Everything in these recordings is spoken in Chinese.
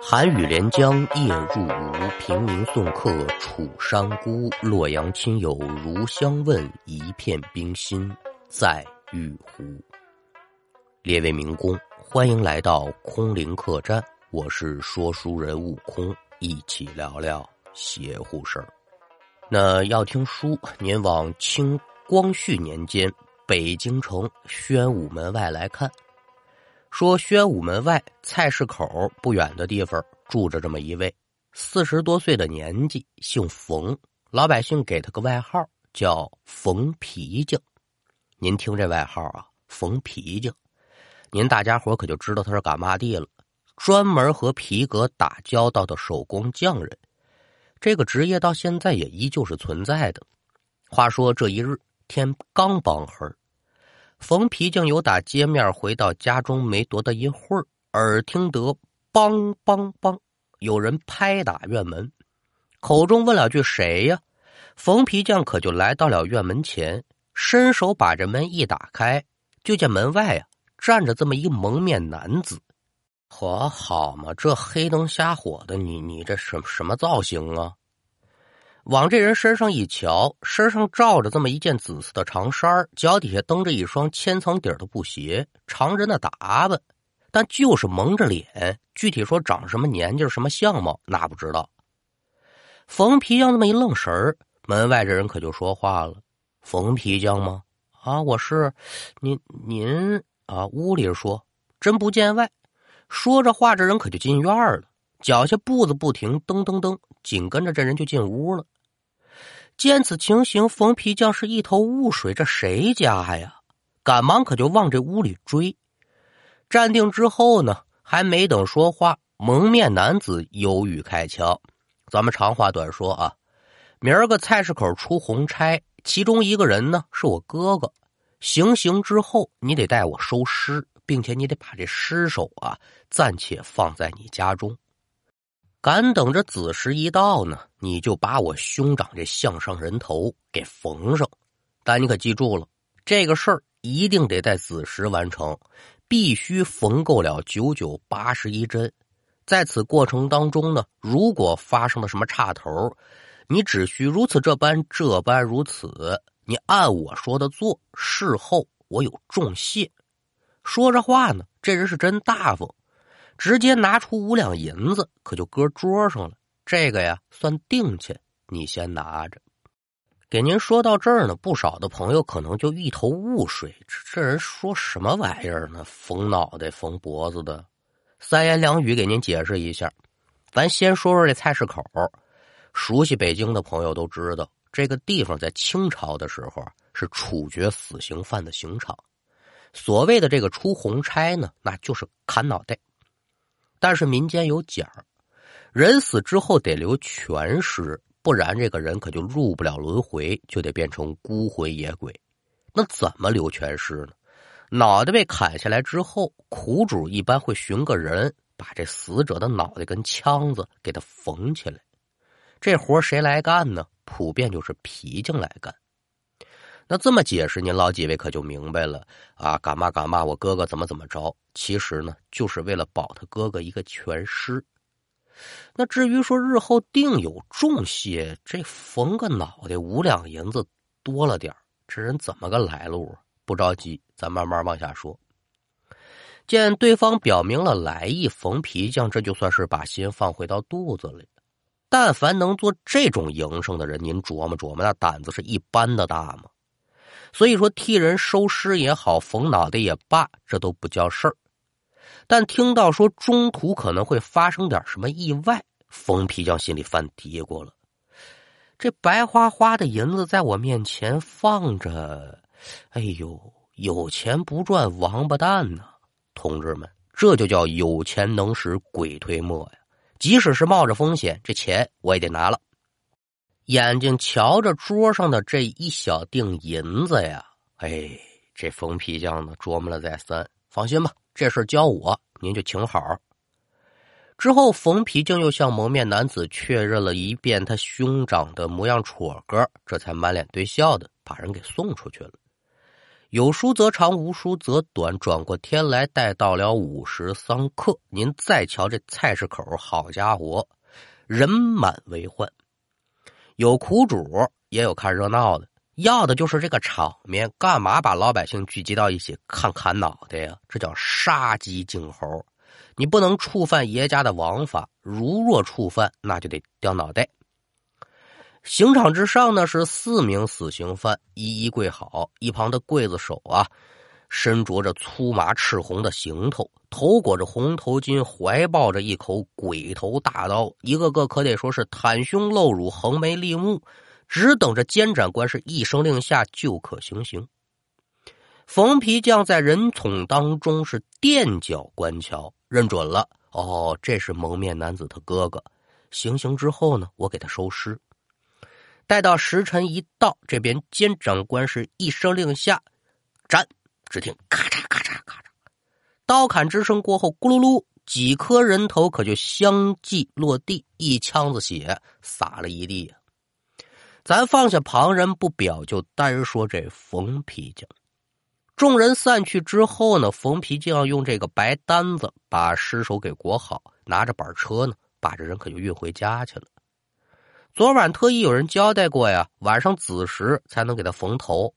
寒雨连江夜入吴，平明送客楚山孤。洛阳亲友如相问，一片冰心在玉壶。列位民工，欢迎来到空灵客栈，我是说书人悟空，一起聊聊邪乎事儿。那要听书，您往清光绪年间北京城宣武门外来看。说宣武门外菜市口不远的地方住着这么一位四十多岁的年纪，姓冯，老百姓给他个外号叫冯皮匠。您听这外号啊，冯皮匠，您大家伙可就知道他是干嘛的了，专门和皮革打交道的手工匠人。这个职业到现在也依旧是存在的。话说这一日天刚帮黑冯皮匠由打街面回到家中没多大一会儿，耳听得“梆梆梆”有人拍打院门，口中问了句“谁呀”，冯皮匠可就来到了院门前，伸手把这门一打开，就见门外呀站着这么一个蒙面男子。嚯，好嘛，这黑灯瞎火的，你你这什什么造型啊？往这人身上一瞧，身上罩着这么一件紫色的长衫脚底下蹬着一双千层底的布鞋，常人的打扮，但就是蒙着脸，具体说长什么年纪、什么相貌，那不知道。冯皮匠那么一愣神儿，门外这人可就说话了：“冯皮匠吗？啊，我是。您您啊，屋里说真不见外。”说着话，这人可就进院了，脚下步子不停，噔噔噔，紧跟着这人就进屋了。见此情形，冯皮匠是一头雾水，这谁家呀？赶忙可就往这屋里追。站定之后呢，还没等说话，蒙面男子忧郁开枪。咱们长话短说啊，明儿个菜市口出红差，其中一个人呢是我哥哥。行刑之后，你得带我收尸，并且你得把这尸首啊暂且放在你家中。敢等着子时一到呢，你就把我兄长这项上人头给缝上。但你可记住了，这个事儿一定得在子时完成，必须缝够了九九八十一针。在此过程当中呢，如果发生了什么岔头，你只需如此这般这般如此，你按我说的做，事后我有重谢。说着话呢，这人是真大方。直接拿出五两银子，可就搁桌上了。这个呀，算定钱，你先拿着。给您说到这儿呢，不少的朋友可能就一头雾水：这这人说什么玩意儿呢？缝脑袋、缝脖子的。三言两语给您解释一下。咱先说说这菜市口。熟悉北京的朋友都知道，这个地方在清朝的时候是处决死刑犯的刑场。所谓的这个出红差呢，那就是砍脑袋。但是民间有讲人死之后得留全尸，不然这个人可就入不了轮回，就得变成孤魂野鬼。那怎么留全尸呢？脑袋被砍下来之后，苦主一般会寻个人把这死者的脑袋跟枪子给他缝起来。这活谁来干呢？普遍就是皮匠来干。那这么解释，您老几位可就明白了啊？敢骂敢骂？我哥哥怎么怎么着？其实呢，就是为了保他哥哥一个全尸。那至于说日后定有重谢，这缝个脑袋五两银子多了点这人怎么个来路？不着急，咱慢慢往下说。见对方表明了来意，缝皮匠这就算是把心放回到肚子里。但凡能做这种营生的人，您琢磨琢磨，那胆子是一般的大吗？所以说，替人收尸也好，缝脑袋也罢，这都不叫事儿。但听到说中途可能会发生点什么意外，冯皮匠心里犯嘀咕了。这白花花的银子在我面前放着，哎呦，有钱不赚王八蛋呢！同志们，这就叫有钱能使鬼推磨呀！即使是冒着风险，这钱我也得拿了。眼睛瞧着桌上的这一小锭银子呀，哎，这冯皮匠呢琢磨了再三，放心吧，这事交我，您就请好。之后，冯皮匠又向蒙面男子确认了一遍他兄长的模样、戳个，这才满脸堆笑的把人给送出去了。有书则长，无书则短。转过天来，待到了午时三刻，您再瞧这菜市口，好家伙，人满为患。有苦主，也有看热闹的，要的就是这个场面。干嘛把老百姓聚集到一起看砍脑袋呀？这叫杀鸡儆猴。你不能触犯爷家的王法，如若触犯，那就得掉脑袋。刑场之上呢，是四名死刑犯一一跪好，一旁的刽子手啊，身着着粗麻赤红的行头，头裹着红头巾，怀抱着一口鬼头大刀，一个个可得说是袒胸露乳、横眉立目，只等着监斩官是一声令下就可行刑。冯皮匠在人丛当中是垫脚观瞧，认准了哦，这是蒙面男子他哥哥。行刑之后呢，我给他收尸。待到时辰一到，这边监斩官是一声令下，斩！只听咔嚓咔嚓咔嚓，刀砍之声过后，咕噜噜，几颗人头可就相继落地，一腔子血洒了一地。咱放下旁人不表，就单说这冯皮匠。众人散去之后呢，冯皮匠用这个白单子把尸首给裹好，拿着板车呢，把这人可就运回家去了。昨晚特意有人交代过呀，晚上子时才能给他缝头，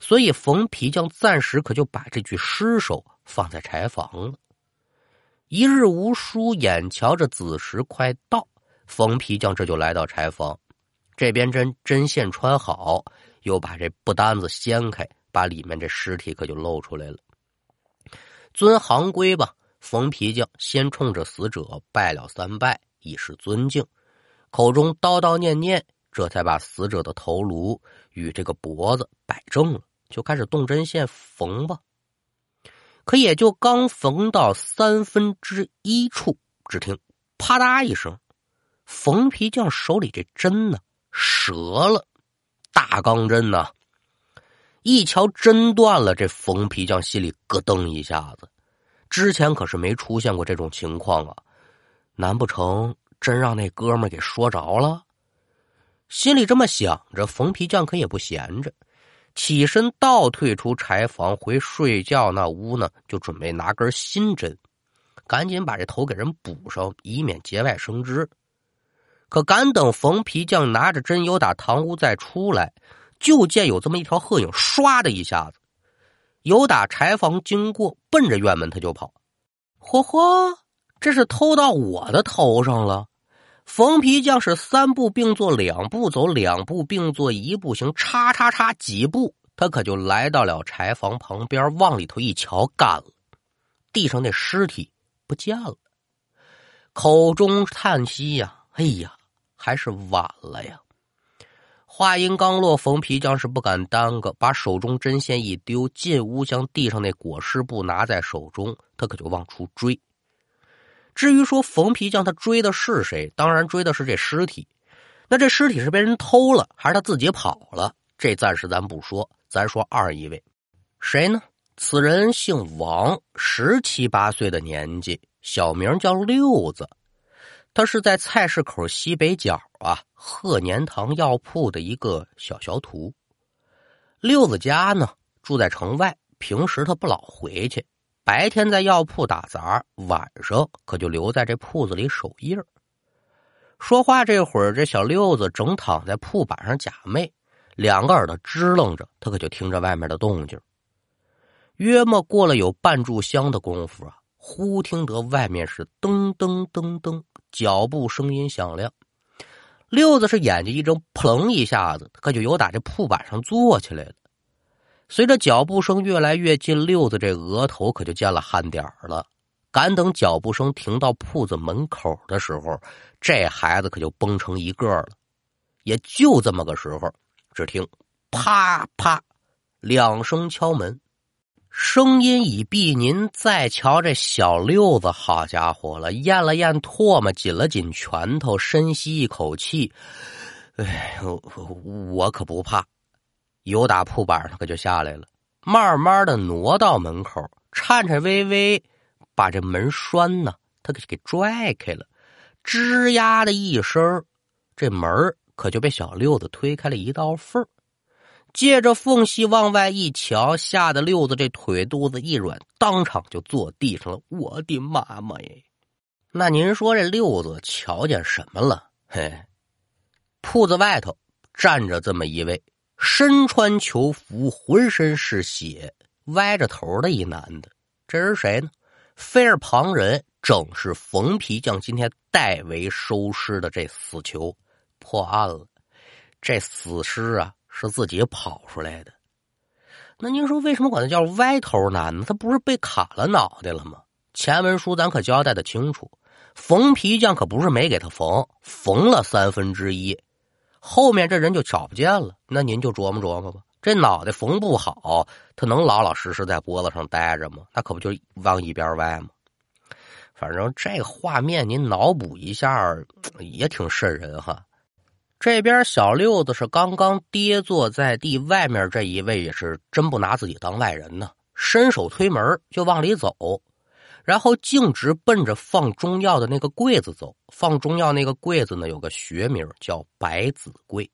所以冯皮匠暂时可就把这具尸首放在柴房了。一日无书，眼瞧着子时快到，冯皮匠这就来到柴房，这边针针线穿好，又把这布单子掀开，把里面这尸体可就露出来了。遵行规吧，冯皮匠先冲着死者拜了三拜，以示尊敬。口中叨叨念念，这才把死者的头颅与这个脖子摆正了，就开始动针线缝吧。可也就刚缝到三分之一处，只听啪嗒一声，缝皮匠手里这针呢折了，大钢针呐！一瞧针断了，这缝皮匠心里咯噔一下子，之前可是没出现过这种情况啊，难不成？真让那哥们给说着了，心里这么想着，冯皮匠可也不闲着，起身倒退出柴房，回睡觉那屋呢，就准备拿根新针，赶紧把这头给人补上，以免节外生枝。可赶等冯皮匠拿着针由打堂屋再出来，就见有这么一条黑影，唰的一下子由打柴房经过，奔着院门他就跑。嚯嚯，这是偷到我的头上了！缝皮匠是三步并作两步走，两步并作一步行，叉叉叉几步，他可就来到了柴房旁边，往里头一瞧，干了，地上那尸体不见了，口中叹息呀：“哎呀，还是晚了呀！”话音刚落，缝皮匠是不敢耽搁，把手中针线一丢，进屋将地上那裹尸布拿在手中，他可就往出追。至于说冯皮匠他追的是谁，当然追的是这尸体。那这尸体是被人偷了，还是他自己跑了？这暂时咱不说，咱说二一位，谁呢？此人姓王，十七八岁的年纪，小名叫六子。他是在菜市口西北角啊鹤年堂药铺的一个小学徒。六子家呢住在城外，平时他不老回去。白天在药铺打杂，晚上可就留在这铺子里守夜说话这会儿，这小六子正躺在铺板上假寐，两个耳朵支棱着，他可就听着外面的动静。约莫过了有半炷香的功夫啊，忽听得外面是噔噔噔噔脚步声音响亮。六子是眼睛一睁，扑棱一下子，可就由打这铺板上坐起来了。随着脚步声越来越近，六子这额头可就见了汗点儿了。赶等脚步声停到铺子门口的时候，这孩子可就崩成一个了。也就这么个时候，只听啪啪两声敲门，声音已毕，您再瞧这小六子，好家伙了，咽了咽唾沫，紧了紧拳头，深吸一口气，哎，我可不怕。由打铺板，他可就下来了，慢慢的挪到门口，颤颤巍巍把这门栓呢，他给给拽开了，吱呀的一声，这门可就被小六子推开了一道缝借着缝隙往外一瞧，吓得六子这腿肚子一软，当场就坐地上了。我的妈妈耶！那您说这六子瞧见什么了？嘿，铺子外头站着这么一位身穿囚服、浑身是血、歪着头的一男的。这是谁呢？非是旁人，正是冯皮匠今天代为收尸的这死囚。破案了，这死尸啊！是自己跑出来的，那您说为什么管他叫歪头男呢？他不是被砍了脑袋了吗？前文书咱可交代的清楚，缝皮匠可不是没给他缝，缝了三分之一，后面这人就找不见了。那您就琢磨琢磨吧，这脑袋缝不好，他能老老实实在脖子上待着吗？那可不就往一边歪吗？反正这画面您脑补一下，也挺瘆人哈。这边小六子是刚刚跌坐在地，外面这一位也是真不拿自己当外人呢，伸手推门就往里走，然后径直奔着放中药的那个柜子走。放中药那个柜子呢，有个学名叫百子柜。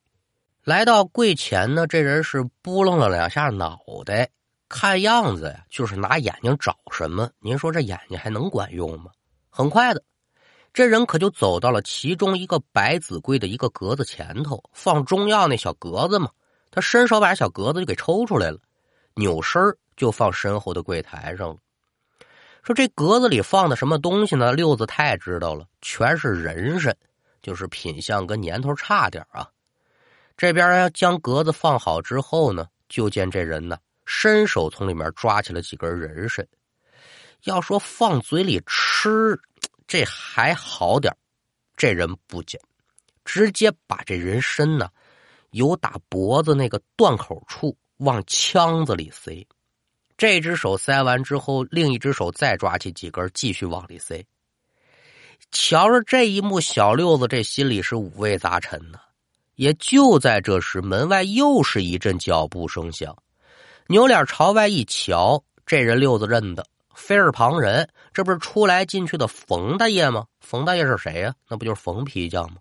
来到柜前呢，这人是拨楞了两下脑袋，看样子呀，就是拿眼睛找什么。您说这眼睛还能管用吗？很快的。这人可就走到了其中一个百子柜的一个格子前头，放中药那小格子嘛。他伸手把小格子就给抽出来了，扭身就放身后的柜台上了。说这格子里放的什么东西呢？六子太知道了，全是人参，就是品相跟年头差点啊。这边将格子放好之后呢，就见这人呢伸手从里面抓起了几根人参，要说放嘴里吃。这还好点这人不捡，直接把这人参呢，由打脖子那个断口处往腔子里塞。这只手塞完之后，另一只手再抓起几根，继续往里塞。瞧着这一幕，小六子这心里是五味杂陈呢。也就在这时，门外又是一阵脚步声响，扭脸朝外一瞧，这人六子认得。非是旁人，这不是出来进去的冯大爷吗？冯大爷是谁呀？那不就是冯皮匠吗？